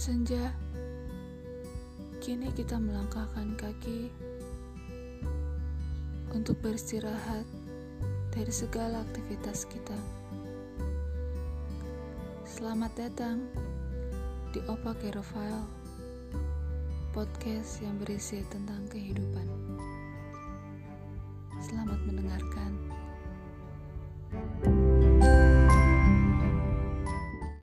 Senja, kini kita melangkahkan kaki untuk beristirahat dari segala aktivitas kita. Selamat datang di Opa Kerofile, podcast yang berisi tentang kehidupan. Selamat mendengarkan.